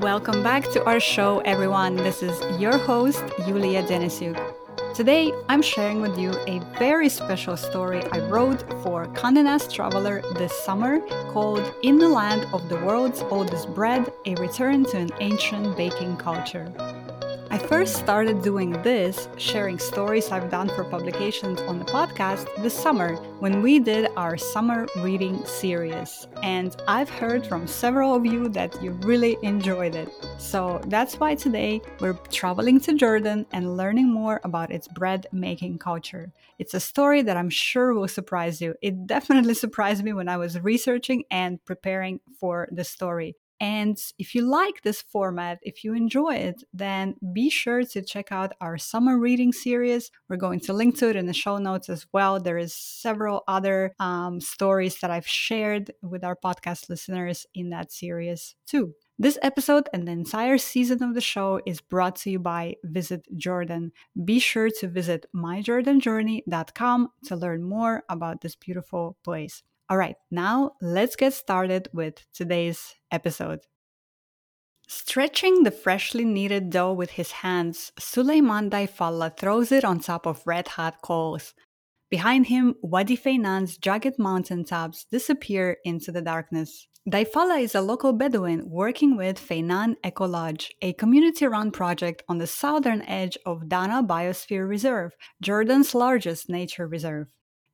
Welcome back to our show, everyone. This is your host, Yulia Denisyuk. Today, I'm sharing with you a very special story I wrote for Condé Nast Traveler this summer called In the Land of the World's Oldest Bread A Return to an Ancient Baking Culture. I first started doing this, sharing stories I've done for publications on the podcast this summer when we did our summer reading series. And I've heard from several of you that you really enjoyed it. So that's why today we're traveling to Jordan and learning more about its bread making culture. It's a story that I'm sure will surprise you. It definitely surprised me when I was researching and preparing for the story. And if you like this format, if you enjoy it, then be sure to check out our summer reading series. We're going to link to it in the show notes as well. There is several other um, stories that I've shared with our podcast listeners in that series too. This episode and the entire season of the show is brought to you by Visit Jordan. Be sure to visit myjordanjourney.com to learn more about this beautiful place. All right, now let's get started with today's episode. Stretching the freshly kneaded dough with his hands, Suleiman Daifallah throws it on top of red hot coals. Behind him, Wadi Feinan's jagged mountain tops disappear into the darkness. Daifallah is a local Bedouin working with Feynan Eco Lodge, a community run project on the southern edge of Dana Biosphere Reserve, Jordan's largest nature reserve.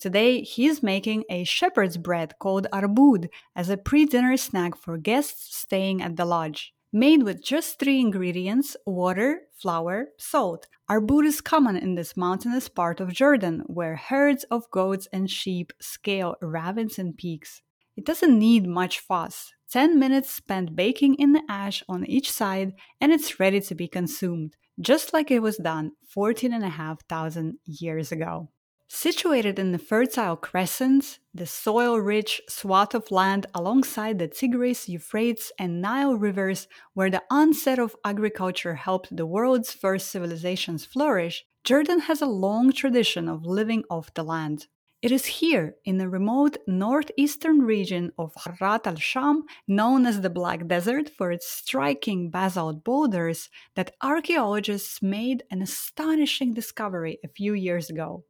Today, he's making a shepherd's bread called arboud as a pre dinner snack for guests staying at the lodge. Made with just three ingredients water, flour, salt. Arboud is common in this mountainous part of Jordan, where herds of goats and sheep scale ravines and peaks. It doesn't need much fuss. 10 minutes spent baking in the ash on each side, and it's ready to be consumed, just like it was done 14,500 years ago. Situated in the Fertile Crescent, the soil rich swath of land alongside the Tigris, Euphrates, and Nile rivers, where the onset of agriculture helped the world's first civilizations flourish, Jordan has a long tradition of living off the land. It is here, in the remote northeastern region of Harat al Sham, known as the Black Desert for its striking basalt boulders, that archaeologists made an astonishing discovery a few years ago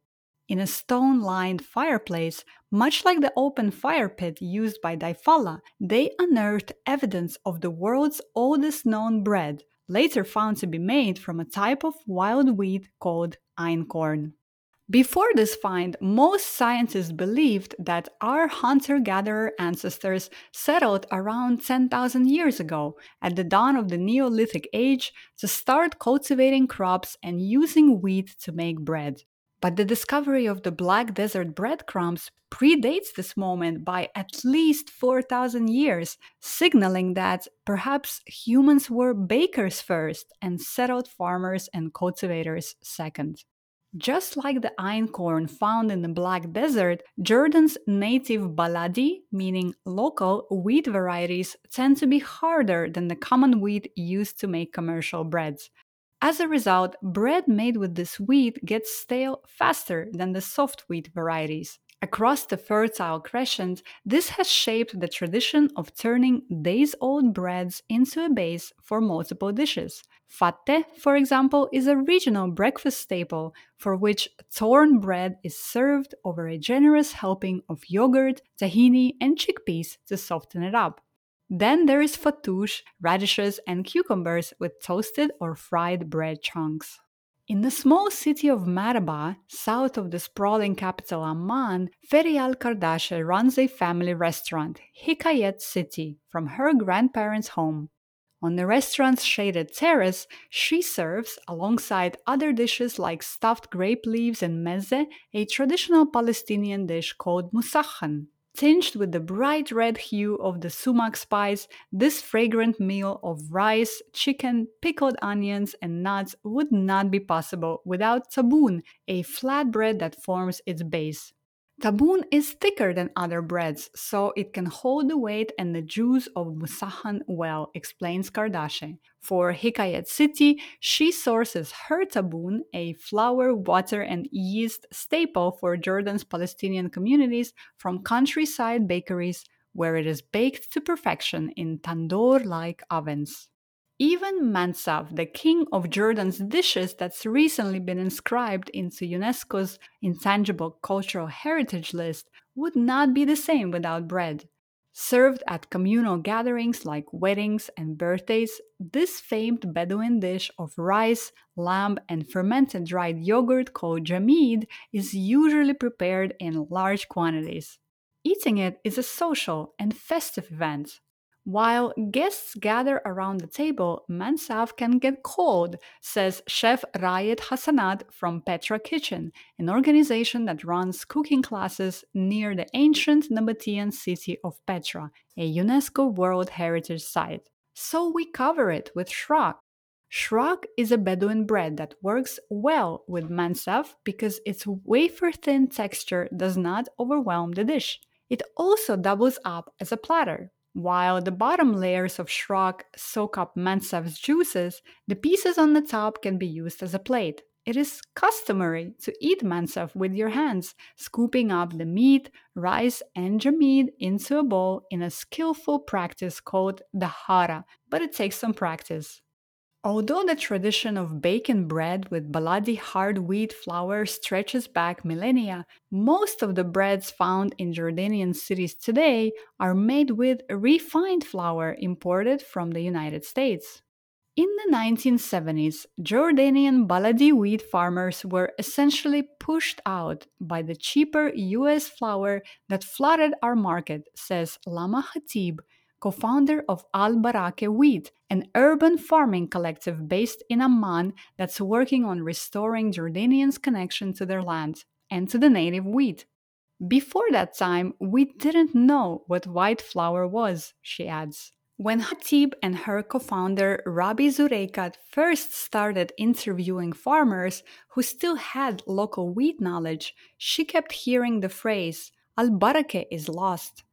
in a stone lined fireplace, much like the open fire pit used by Daifallah, they unearthed evidence of the world's oldest known bread, later found to be made from a type of wild wheat called einkorn. Before this find, most scientists believed that our hunter gatherer ancestors settled around 10,000 years ago, at the dawn of the Neolithic age, to start cultivating crops and using wheat to make bread. But the discovery of the Black Desert breadcrumbs predates this moment by at least 4,000 years, signaling that perhaps humans were bakers first and settled farmers and cultivators second. Just like the einkorn found in the Black Desert, Jordan's native baladi, meaning local wheat varieties, tend to be harder than the common wheat used to make commercial breads. As a result, bread made with this wheat gets stale faster than the soft wheat varieties. Across the Fertile Crescent, this has shaped the tradition of turning days old breads into a base for multiple dishes. Fatteh, for example, is a regional breakfast staple for which torn bread is served over a generous helping of yogurt, tahini, and chickpeas to soften it up. Then there is fattoush, radishes, and cucumbers with toasted or fried bread chunks. In the small city of Madaba, south of the sprawling capital Amman, Ferial Kardashe runs a family restaurant, Hikayet Sitti, from her grandparents' home. On the restaurant's shaded terrace, she serves, alongside other dishes like stuffed grape leaves and meze, a traditional Palestinian dish called musakhan. Tinged with the bright red hue of the sumac spice, this fragrant meal of rice, chicken, pickled onions, and nuts would not be possible without taboon, a flatbread that forms its base. Taboon is thicker than other breads, so it can hold the weight and the juice of Musakhan well, explains Kardashe. For Hikayet Sitti, she sources her taboon, a flour, water, and yeast staple for Jordan's Palestinian communities, from countryside bakeries where it is baked to perfection in tandoor like ovens. Even mansaf, the king of Jordan's dishes that's recently been inscribed into UNESCO's Intangible Cultural Heritage list, would not be the same without bread. Served at communal gatherings like weddings and birthdays, this famed Bedouin dish of rice, lamb, and fermented dried yogurt called jamid is usually prepared in large quantities. Eating it is a social and festive event. While guests gather around the table, mansaf can get cold, says Chef Rayed Hassanat from Petra Kitchen, an organization that runs cooking classes near the ancient Nabatean city of Petra, a UNESCO World Heritage Site. So we cover it with shrak. Shrak is a Bedouin bread that works well with mansaf because its wafer thin texture does not overwhelm the dish. It also doubles up as a platter. While the bottom layers of shrak soak up mansaf's juices, the pieces on the top can be used as a plate. It is customary to eat mansaf with your hands, scooping up the meat, rice, and jamid into a bowl in a skillful practice called the hara, but it takes some practice. Although the tradition of baking bread with baladi hard wheat flour stretches back millennia, most of the breads found in Jordanian cities today are made with refined flour imported from the United States. In the 1970s, Jordanian baladi wheat farmers were essentially pushed out by the cheaper US flour that flooded our market, says Lama Khatib, co founder of Al Barake Wheat, an urban farming collective based in Amman that's working on restoring Jordanians' connection to their land and to the native wheat. Before that time, we didn't know what white flour was, she adds. When Khatib and her co founder Rabee Zureikat first started interviewing farmers who still had local wheat knowledge, she kept hearing the phrase, Al Barake is lost.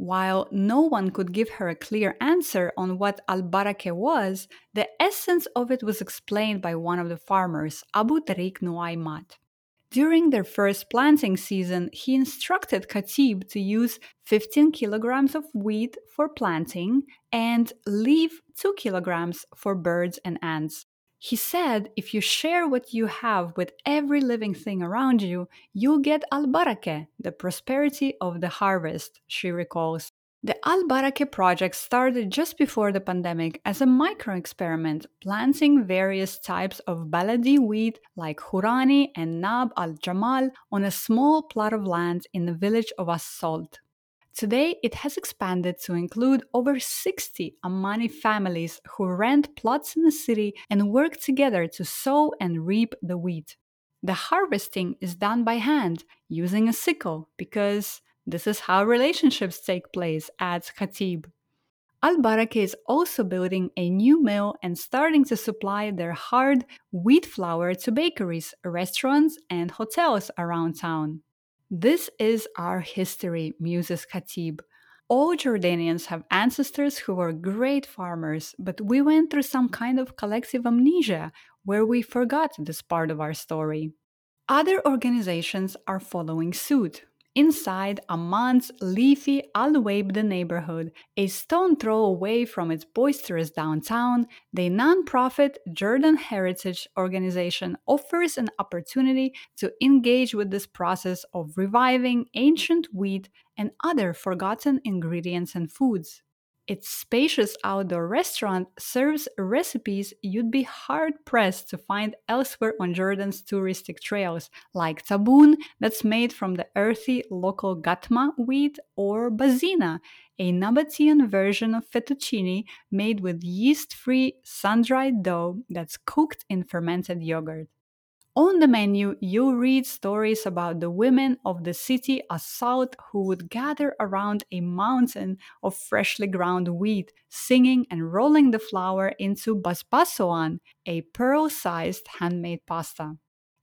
While no one could give her a clear answer on what al barake was, the essence of it was explained by one of the farmers, Abu Tariq Nuaymat. During their first planting season, he instructed Khatib to use 15 kilograms of wheat for planting and leave 2 kilograms for birds and ants. He said if you share what you have with every living thing around you, you'll get al barake, the prosperity of the harvest, she recalls. The Al Barake project started just before the pandemic as a micro experiment, planting various types of baladi wheat like Hurani and Nab al Jamal on a small plot of land in the village of As-Salt. Today, it has expanded to include over 60 Ammani families who rent plots in the city and work together to sow and reap the wheat. The harvesting is done by hand using a sickle because this is how relationships take place, adds Khatib. Al Barake is also building a new mill and starting to supply their hard wheat flour to bakeries, restaurants, and hotels around town. This is our history, muses Khatib. All Jordanians have ancestors who were great farmers, but we went through some kind of collective amnesia where we forgot this part of our story. Other organizations are following suit. Inside Amman's leafy Al Weibdeh neighborhood, a stone throw away from its boisterous downtown, the nonprofit Jordan Heritage Organization offers an opportunity to engage with this process of reviving ancient wheat and other forgotten ingredients and foods. Its spacious outdoor restaurant serves recipes you'd be hard pressed to find elsewhere on Jordan's touristic trails, like taboon that's made from the earthy local gatma wheat, or bazina, a Nabatean version of fettuccine made with yeast free, sun dried dough that's cooked in fermented yogurt. On the menu, you'll read stories about the women of the city As-Salt who would gather around a mountain of freshly ground wheat, singing and rolling the flour into basbasoan, a pearl sized handmade pasta.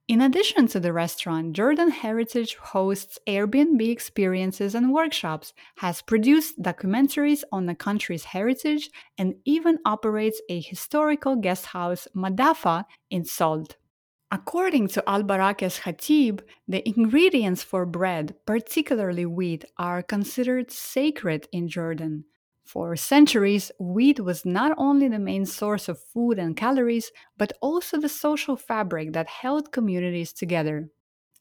In addition to the restaurant, Jordan Heritage hosts Airbnb experiences and workshops, has produced documentaries on the country's heritage, and even operates a historical guest house, Madafa, in Salt. According to Al Barake's Khatib, the ingredients for bread, particularly wheat, are considered sacred in Jordan. For centuries, wheat was not only the main source of food and calories, but also the social fabric that held communities together.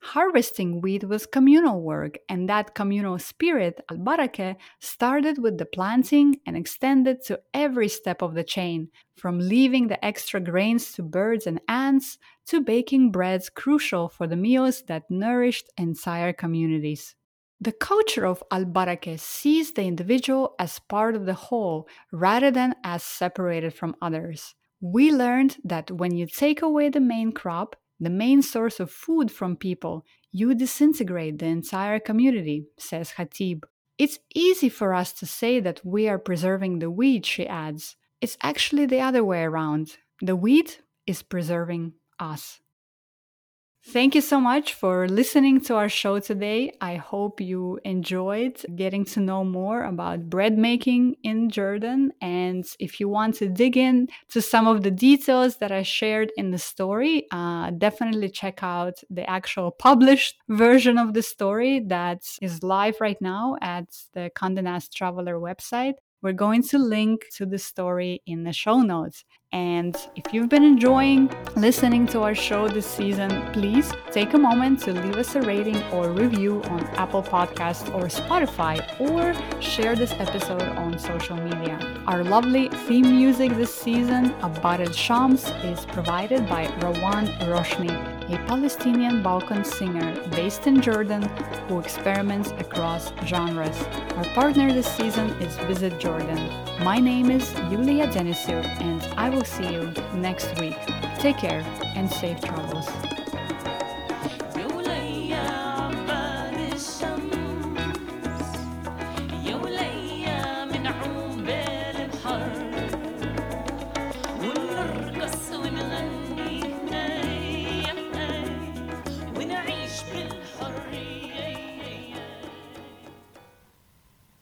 Harvesting wheat was communal work, and that communal spirit, al barake, started with the planting and extended to every step of the chain, from leaving the extra grains to birds and ants to baking breads crucial for the meals that nourished entire communities. The culture of al barake sees the individual as part of the whole rather than as separated from others. We learned that when you take away the main crop, the main source of food from people, you disintegrate the entire community, says Khatib. It's easy for us to say that we are preserving the wheat, she adds. It's actually the other way around. The wheat is preserving us. Thank you so much for listening to our show today. I hope you enjoyed getting to know more about bread making in Jordan. And if you want to dig in to some of the details that I shared in the story, uh, definitely check out the actual published version of the story that is live right now at the Condé Nast Traveler website. We're going to link to the story in the show notes. And if you've been enjoying listening to our show this season, please take a moment to leave us a rating or review on Apple Podcasts or Spotify, or share this episode on social media. Our lovely theme music this season, el Shams, is provided by Rawan Roshni a Palestinian Balkan singer based in Jordan who experiments across genres. Our partner this season is Visit Jordan. My name is Yulia Denisyuk, and I will see you next week. Take care and safe travels.